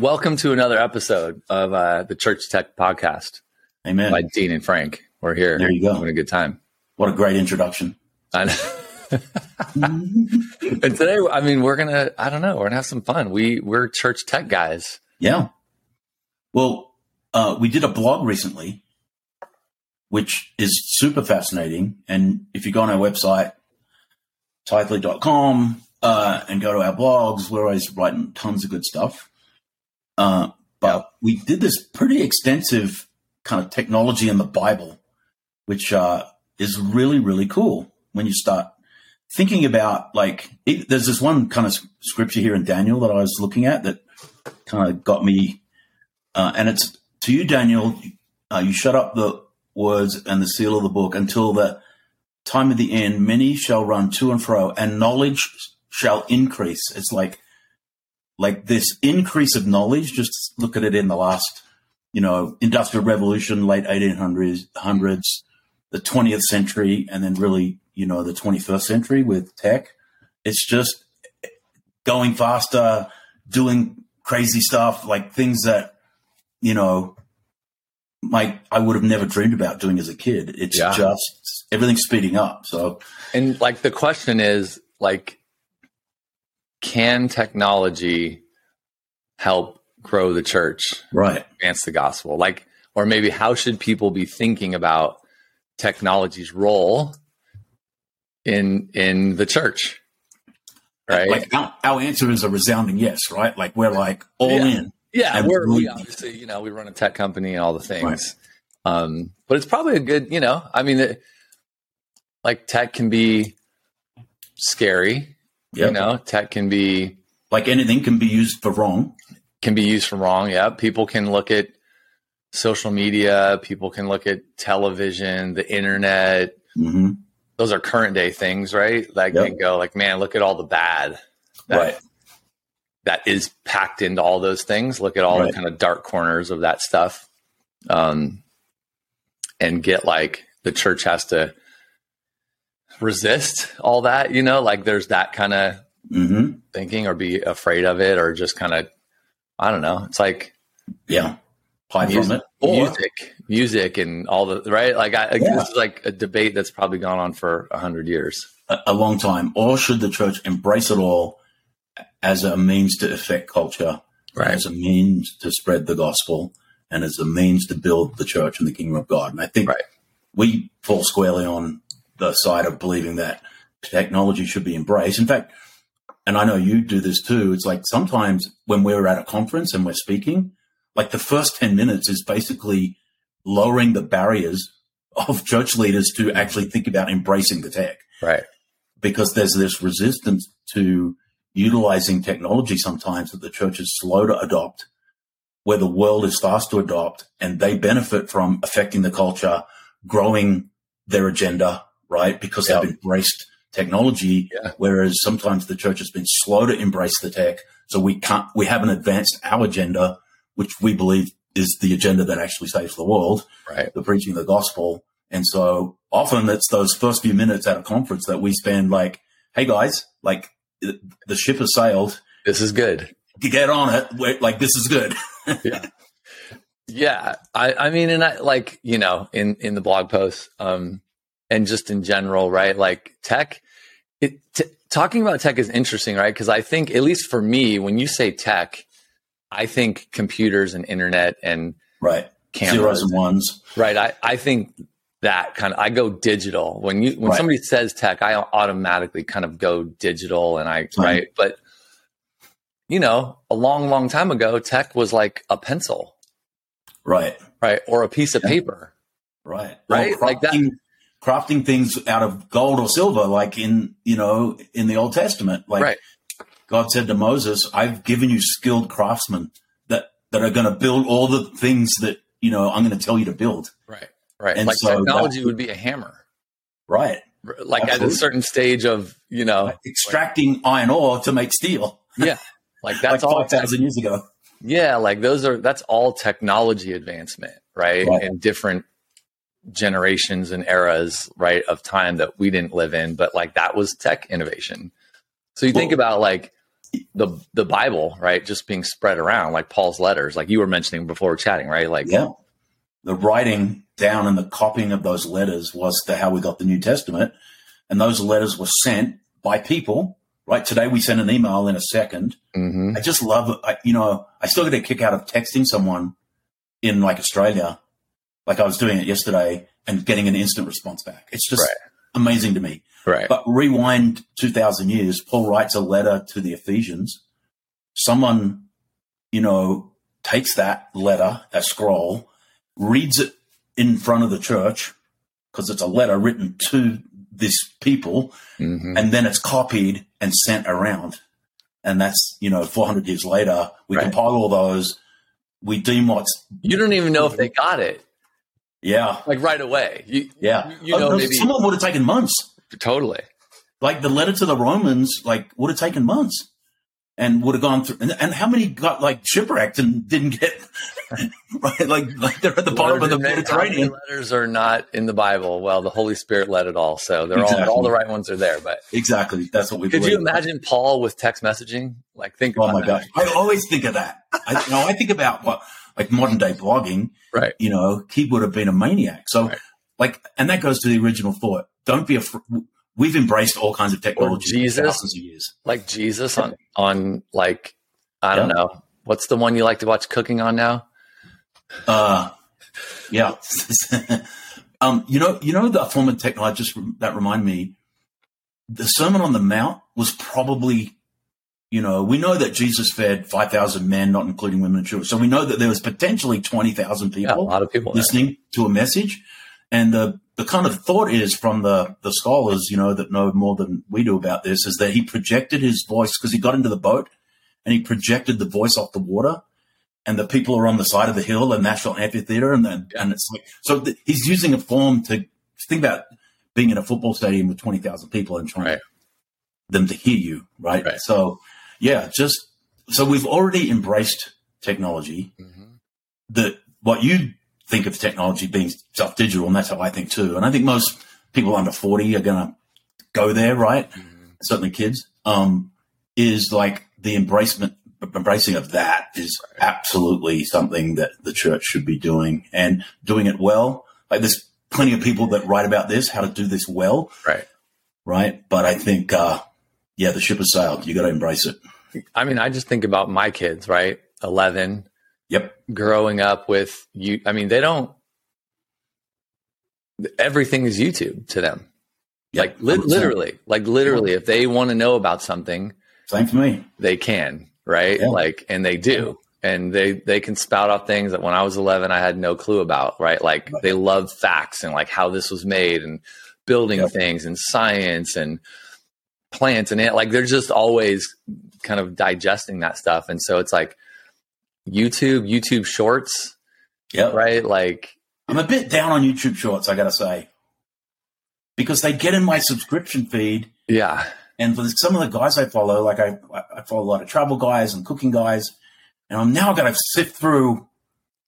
Welcome to another episode of uh, the Church Tech Podcast Amen. by Dean and Frank. We're here. There you go. Having a good time. What a great introduction. I know. and today, I mean, we're gonna. I don't know. We're gonna have some fun. We we're church tech guys. Yeah. Well, uh, we did a blog recently, which is super fascinating. And if you go on our website, tithely.com, uh, and go to our blogs, we're always writing tons of good stuff. Uh, but we did this pretty extensive kind of technology in the Bible, which uh, is really, really cool when you start thinking about like it, there's this one kind of scripture here in Daniel that I was looking at that kind of got me, uh, and it's to you, Daniel. Uh, you shut up the words and the seal of the book until the time of the end. Many shall run to and fro, and knowledge shall increase. It's like like this increase of knowledge. Just look at it in the last, you know, industrial revolution, late 1800s, hundreds, the 20th century, and then really you know the 21st century with tech it's just going faster doing crazy stuff like things that you know my i would have never dreamed about doing as a kid it's Yeah. just everything's speeding up so And like the question is, like, can technology help grow the church, right advance the gospel? Like, or maybe how should people be thinking about technology's role in in the church? Right. like our, our answer is a resounding yes right like we're like all Yeah. in Yeah, we're, we- obviously, you know, we run a tech company and all the things. Um, but it's probably a good, you know, I mean, it, like tech can be scary, you know, tech can be, like anything can be used for wrong can be used for wrong. Yeah. People can look at social media. People can look at television, the internet. hmm Those are current day things, right? Like Yep. go like, man, look at all the bad that, right that is packed into all those things. Look at all Right. the kind of dark corners of that stuff. Um, and get like the church has to resist all that, you know, like there's that kind of hmm thinking or be afraid of it or just kind of, I don't know. It's like yeah music, music, music and all the, right? Like I, like, Yeah. this is like a debate that's probably gone on for a hundred years. a, a long time, or should the church embrace it all as a means to affect culture, as a means to spread the gospel, and as a means to build the church and the kingdom of God? And I think Right. we fall squarely on the side of believing that technology should be embraced. In fact, and I know you do this too, it's like sometimes when we're at a conference and we're speaking, like the first 10 minutes is basically lowering the barriers of church leaders to actually think about embracing the tech Right. because there's this resistance to utilizing technology sometimes that the church is slow to adopt, where the world is fast to adopt and they benefit from affecting the culture, growing their agenda, right? Because they've embraced technology, Yeah. whereas sometimes the church has been slow to embrace the tech. So we can't, we haven't advanced our agenda, which we believe is the agenda that actually saves the world Right. the preaching of the gospel. And so often it's those first few minutes at a conference that we spend like, Hey guys, like the ship has sailed. This is good. Get on it. We're, like this is good. Yeah, Yeah. I, I mean, and I like you know in in the blog post, um, and just in general, right? Like tech, it t- talking about tech is interesting, right? Because I think at least for me, when you say tech, I think computers and internet and Right. cameras, Zeros and ones. right? I I think that kind of I go digital when you when Right. somebody says tech, I automatically kind of go digital, and I Right. right, but you know, a long, long time ago, tech was like a pencil, Right. right, or a piece of Yeah. paper. Right. Right, Or like that- crafting, things out of gold or silver, like in, you know, in the Old Testament. Like Right. God said to Moses, I've given you skilled craftsmen that, that are going to build all the things that, you know, I'm going to tell you to build. Right. Right. And like so technology that- would be a hammer. Right. Like at a certain stage of, you know, Extracting iron ore to make steel. yeah. Like that's like all 5,000 years ago. Yeah, like those are that's all technology advancement, right? Right. In different generations and eras, right, of time that we didn't live in, but like that was tech innovation. So you think about like the the Bible, right? Just being spread around like Paul's letters, like you were mentioning before chatting, right? Like yeah, the writing down and the copying of those letters was the, how we got the New Testament, and those letters were sent by people. Right today, we send an email in a 2nd mhm. I just love, I, you know, I still get a kick out of texting someone in like Australia, like I was doing it yesterday, and getting an instant response back. It's just Right. amazing to me. right, But rewind 2000 years, Paul writes a letter to the Ephesians. Someone, you know, takes that letter, that scroll, reads it in front of the church because it's a letter written to this people, Mhm. and then it's copied and sent around. And that's, you know, 400 years later, we Right. compile all those. We deem what's, you don't even know if they got it yeah, like right away. You, yeah. you know, Uh, maybe Someone would have taken months. totally. like the letter to the Romans, like would have taken months and would have gone through. And, and how many got like shipwrecked and didn't get right? Like, like they're at the bottom of the Letters Mediterranean. many letters are not in the Bible. Well, the Holy Spirit led it all, so they're all Exactly. all the right ones are there. But Exactly. That's what we could believe. you imagine Paul with text messaging? Like, think Oh about my that. gosh. I always think of that. I, you know, I think about what, like modern day blogging, Right. you know, he would have been a maniac. So Right. like, and that goes to the original thought. Don't be afraid. We've embraced all kinds of technology for Jesus. thousands of years. Like Jesus on on like I don't Yeah. know what's the one you like to watch cooking on now. Uh, yeah. um, you know, you know, the form of technology just that remind me, the Sermon on the Mount was probably, you know, we know that Jesus fed 5,000 men, not including women and children. So we know that there was potentially 20,000 Yeah, a people lot of people. there. listening to a message. And the, the kind of thought is from the, the scholars, you know, that know more than we do about this is that he projected his voice because he got into the boat and he projected the voice off the water and the people are on the side of the hill and National Amphitheater. And then, and it's like, so th- he's using a form to think about being in a football stadium with 20,000 people and trying Right. them to hear you. Right? Right. So yeah, just, so we've already embraced technology Mhm. that what you think of technology being stuff digital, and that's how I think too. And I think most people under 40 are going to go there, right? Mhm. Certainly kids, um, is like the embracement, embracing of that is absolutely something that the church should be doing and doing it well. Like there's plenty of people that write about this, how to do this well, Right. right? But I think, uh, yeah, the ship has sailed. You got to embrace it. I mean, I just think about my kids, right? Eleven, Yep. growing up with you. I mean, they don't. Everything is YouTube to them. Yep. Like li- literally, like literally, if they want to know about something, Same for me. they can, right? Yeah. Like, and they do. And they, they can spout off things that when I was 11, I had no clue about, right? Like Right. they love facts and like how this was made and building Yeah. things and science and plants and it, like they're just always kind of digesting that stuff. And so it's like YouTube, YouTube shorts, yeah right? Like, I'm a bit down on YouTube Shorts, I gotta say, because they get in my subscription feed, yeah, and for some of the guys I follow, like I, I follow a lot of travel guys and cooking guys, and I'm now gonna sift through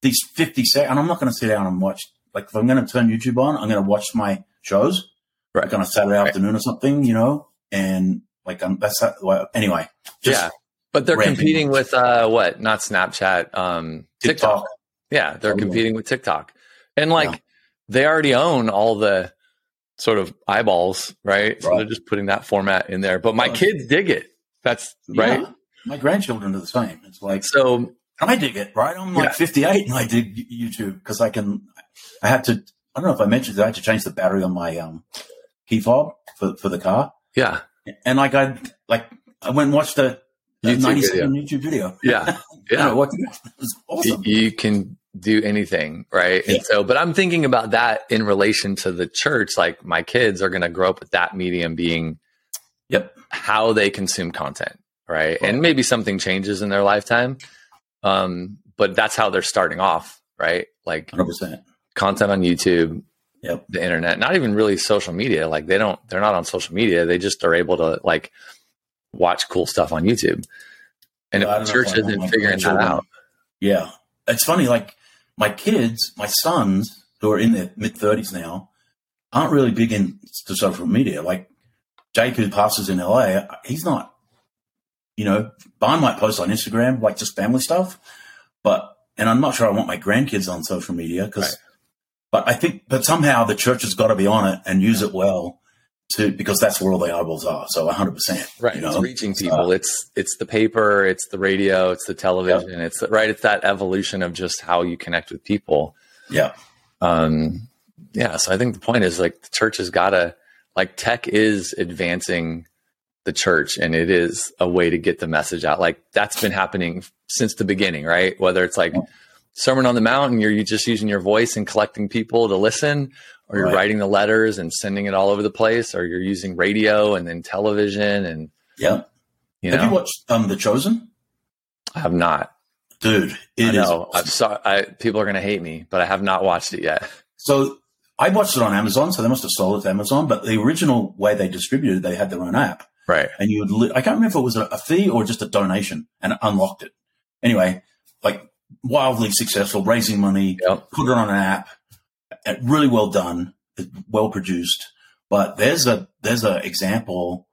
these 50 seconds, and I'm not gonna sit down and watch. Like if I'm gonna turn YouTube on, I'm gonna watch my shows, Right. like on a Saturday Right. afternoon or something, you know, and like I'm that's not, well, anyway. Just yeah. But they're competing with, uh, what? Not Snapchat, um, TikTok. TikTok. Yeah, they're Oh, yeah. competing with TikTok. And like Yeah. they already own all the sort of eyeballs, right? So Right. they're just putting that format in there. But my kids dig it. That's right. Yeah. My grandchildren are the same. It's like So I dig it, right? I'm like Yeah. 58 and I dig YouTube because I can, I had to, I don't know if I mentioned that I had to change the battery on my um, key fob for, for the car. Yeah, And like I, like I went and watched a, a YouTube 90 video. second YouTube video. yeah, Yeah. What, it was awesome. You can do anything, right? Yeah. And so, but I'm thinking about that in relation to the church. Like my kids are going to grow up with that medium being Yep. how they consume content, right? Right. And maybe something changes in their lifetime. Um, but that's how they're starting off, right? Like 100%. content on YouTube, Yep. the internet, not even really social media. Like they don't, they're not on social media. They just are able to like watch cool stuff on YouTube. And I don't know if if church isn't figuring that out. Yeah. It's funny. Like my kids, my sons who are in their mid 30s now aren't really big into social media. Like Jake, who passes in LA, he's not You know, Barn might post on Instagram, like just family stuff, but, and I'm not sure I want my grandkids on social media because, right. But I think, but somehow the church has got to be on it and use it well to, because that's where all the eyeballs are. So 100%. Right. You know? It's reaching people. Uh, it's, it's the paper, it's the radio, it's the television. Yeah. It's right. It's that evolution of just how you connect with people. Yeah. Um, yeah. So I think the point is like the church has got to, like tech is advancing the church and it is a way to get the message out. Like that's been happening since the beginning, right? Whether it's like Sermon on the Mount and you're just using your voice and collecting people to listen, or you're right. writing the letters and sending it all over the place, or you're using radio and then television and yeah. You have you watched um The Chosen? I have not. Dude, it I know. Is- I'm sorry. I, people are going to hate me, but I have not watched it yet. So I watched it on Amazon, so they must have sold it to Amazon. But the original way they distributed, it, they had their own app, right? And you would, li- I can't remember if it was a, a fee or just a donation, and unlocked it. Anyway, like wildly successful, raising money, yep. put it on an app, really well done, well produced. But there's a there's an example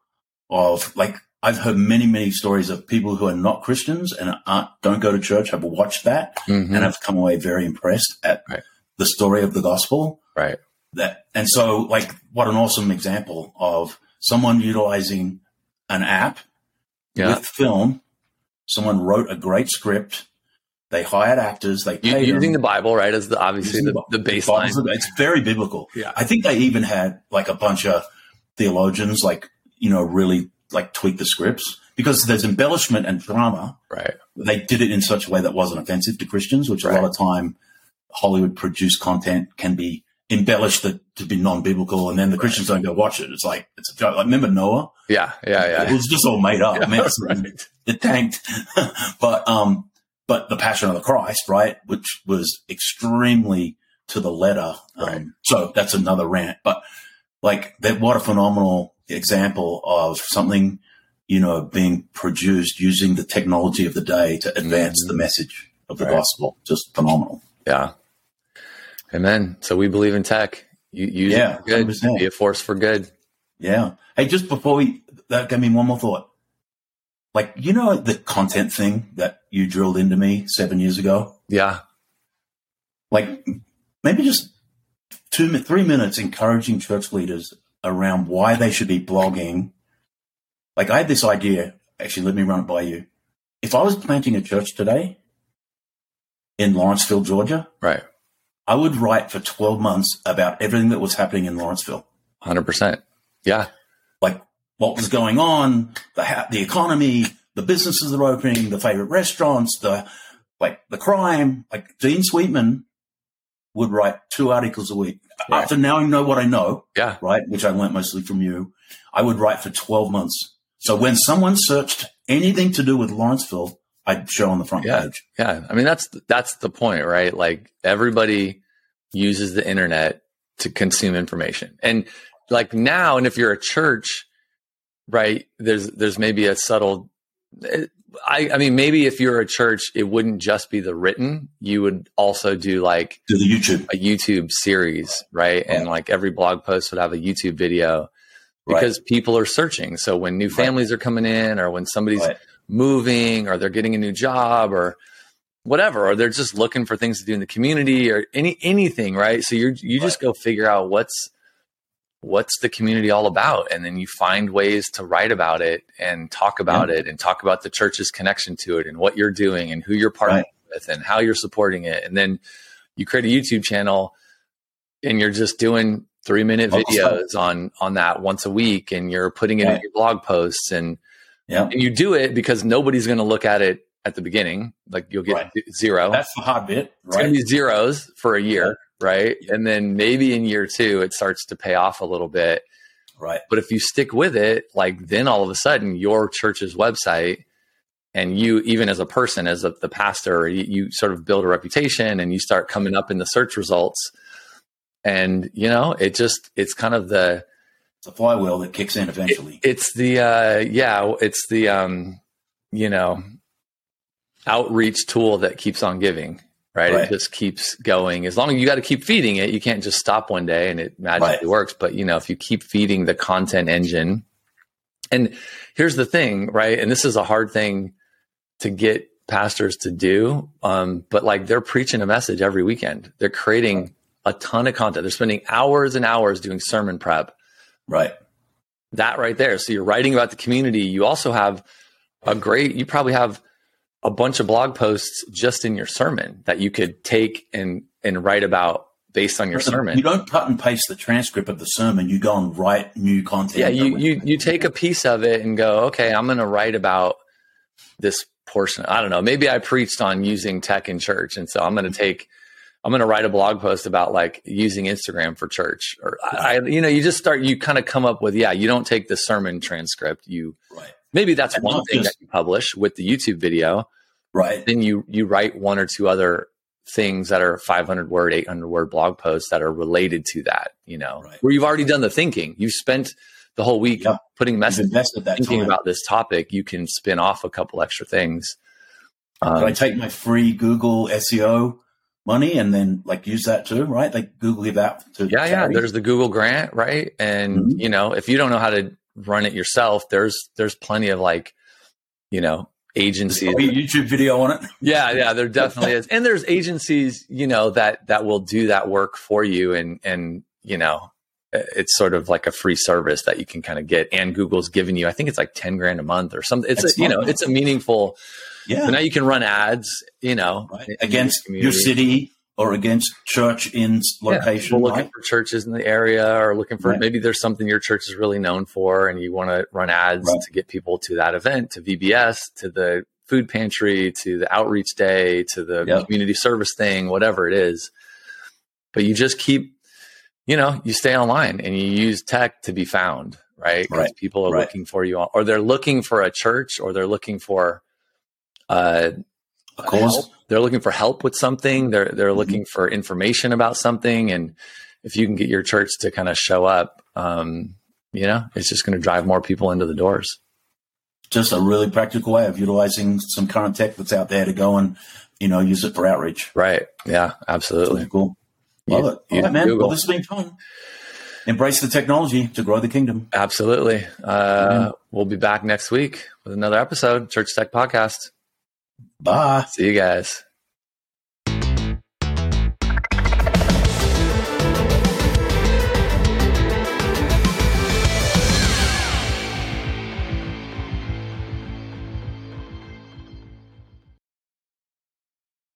of like I've heard many many stories of people who are not Christians and aren't, don't go to church have watched that mm-hmm. and have come away very impressed at right. the story of the gospel Right. That and so like what an awesome example of someone utilizing an app yeah. with film. Someone wrote a great script. They hired actors. They paid using them. the Bible, right? As the obviously the, the, baseline. It's very biblical. Yeah. I think they even had like a bunch of theologians, like you know, really like tweak the scripts because there's embellishment and drama. Right. They did it in such a way that wasn't offensive to Christians, which right. a lot of time Hollywood produced content can be embellished the, to be non-biblical, and then the Christians don't go watch it. It's like it's a joke. Like remember Noah? Yeah, yeah, yeah. It was just all made up. Yeah, Man, right. It tanked, but um, but the Passion of the Christ, right, which was extremely to the letter. Um. So that's another rant. But like that, what a phenomenal example of something you know being produced using the technology of the day to advance mm-hmm. the message of the right. gospel. Just phenomenal. Yeah. Amen. So we believe in tech. You use yeah, it good. 100%. Be a force for good. Yeah. Hey, just before we that gave me one more thought. Like you know the content thing that you drilled into me seven years ago. Yeah. Like maybe just two, three minutes encouraging church leaders around why they should be blogging. Like I had this idea. Actually, let me run it by you. If I was planting a church today in Lawrenceville, Georgia, right, I would write for 12 months about everything that was happening in Lawrenceville. 100%. Yeah. What was going on, the, the economy, the businesses that are opening, the favorite restaurants, the, like the crime, like Dean Sweetman would write two articles a week. Yeah. After now I know what I know, yeah, right, which I learned mostly from you, I would write for 12 months. So when someone searched anything to do with Lawrenceville, I'd show on the front yeah, page. Yeah. I mean, that's, that's the point, right? Like everybody uses the internet to consume information. And like now, and if you're a church, right, there's, there's maybe a subtle, eh, I, I mean, maybe if you're a church, it wouldn't just be the written. You would also do like do the YouTube, a YouTube series, right? And like every blog post would have a YouTube video because right. people are searching. So when new families right. are coming in or when somebody's right moving or they're getting a new job or whatever or they're just looking for things to do in the community or any anything right so you're you just go figure out what's what's the community all about and then you find ways to write about it and talk about yeah. it and talk about the church's connection to it and what you're doing and who you're partnering right. with and how you're supporting it and then you create a youtube channel and you're just doing three minute videos on on that once a week and you're putting it in your blog posts and yeah. And you do it because nobody's going to look at it at the beginning. Like you'll get right. zero. That's the hot bit. Right? It's going to be zeros for a year. Right. And then maybe in year two, it starts to pay off a little bit. Right. But if you stick with it, like then all of a sudden your church's website and you, even as a person, as a, the pastor, you, you sort of build a reputation and you start coming up in the search results. And, you know, it just, it's kind of the, it's a flywheel that kicks in eventually. It, it's the uh, yeah, it's the um, you know outreach tool that keeps on giving. Right? right? It just keeps going. As long as you got to keep feeding it, you can't just stop one day and it magically right. works. But you know, if you keep feeding the content engine And here's the thing, right? And this is a hard thing to get pastors to do. Um, but like they're preaching a message every weekend. They're creating a ton of content. They're spending hours and hours doing sermon prep. Right. That right there. So you're writing about the community. You also have a great, you probably have a bunch of blog posts just in your sermon that you could take and, and write about based on your sermon. You don't cut and paste the transcript of the sermon. You go and write new content. Yeah, you you you take a piece of it and go, okay, I'm going to write about this portion. I don't know. Maybe I preached on using tech in church, and so I'm going to mm-hmm. take. I'm going to write a blog post about like using Instagram for church, or I, you know, you just start. You kind of come up with, yeah. You don't take the sermon transcript. You right. Maybe that's and one thing just, that you publish with the YouTube video. Right. Then you you write one or two other things that are 500 word, 800 word blog posts that are related to that. You know, right. where you've already done the thinking. You've spent the whole week yep. putting messages, thinking time. about this topic. You can spin off a couple extra things. Um, I take my free Google SEO money and then like use that too, right? Like Google give that to yeah, yeah. There's the Google grant, right? And mm-hmm. you know, if you don't know how to run it yourself, there's there's plenty of like, you know, agencies. YouTube video on it. Yeah, yeah, there definitely is. And there's agencies, you know, that that will do that work for you and and you know, it's sort of like a free service that you can kind of get and Google's giving you I think it's like 10 grand a month or something. It's a, you know, it's a meaningful Yeah. So now you can run ads, you know, right. against your city or against church in location. Yeah, looking right? for churches in the area or looking for right. maybe there's something your church is really known for and you want to run ads right. to get people to that event, to VBS, to the food pantry, to the outreach day, to the yep. community service thing, whatever it is. But you just keep, you know, you stay online and you use tech to be found, right? Because people are looking for you, or they're looking for a church, or they're looking for uh. Help. They're looking for help with something. They're they're mm-hmm. looking for information about something, and if you can get your church to kind of show up, um, you know, it's just going to drive more people into the doors. Just a really practical way of utilizing some current tech that's out there to go and you know use it for outreach. Right. Yeah. Absolutely. cool. Love you, it. All right, man. Google. Well, this has been fun. Embrace the technology to grow the kingdom. Absolutely. Uh, We'll be back next week with another episode, Church Tech Podcast. Bye. See you guys.